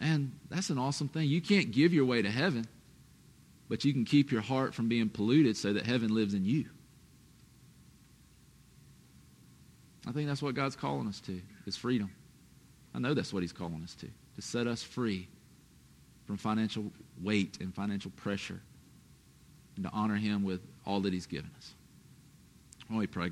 And that's an awesome thing. You can't give your way to heaven, but you can keep your heart from being polluted so that heaven lives in you. I think that's what God's calling us to, is freedom. I know that's what he's calling us to, to set us free from financial weight and financial pressure and to honor him with all that he's given us. When we pray,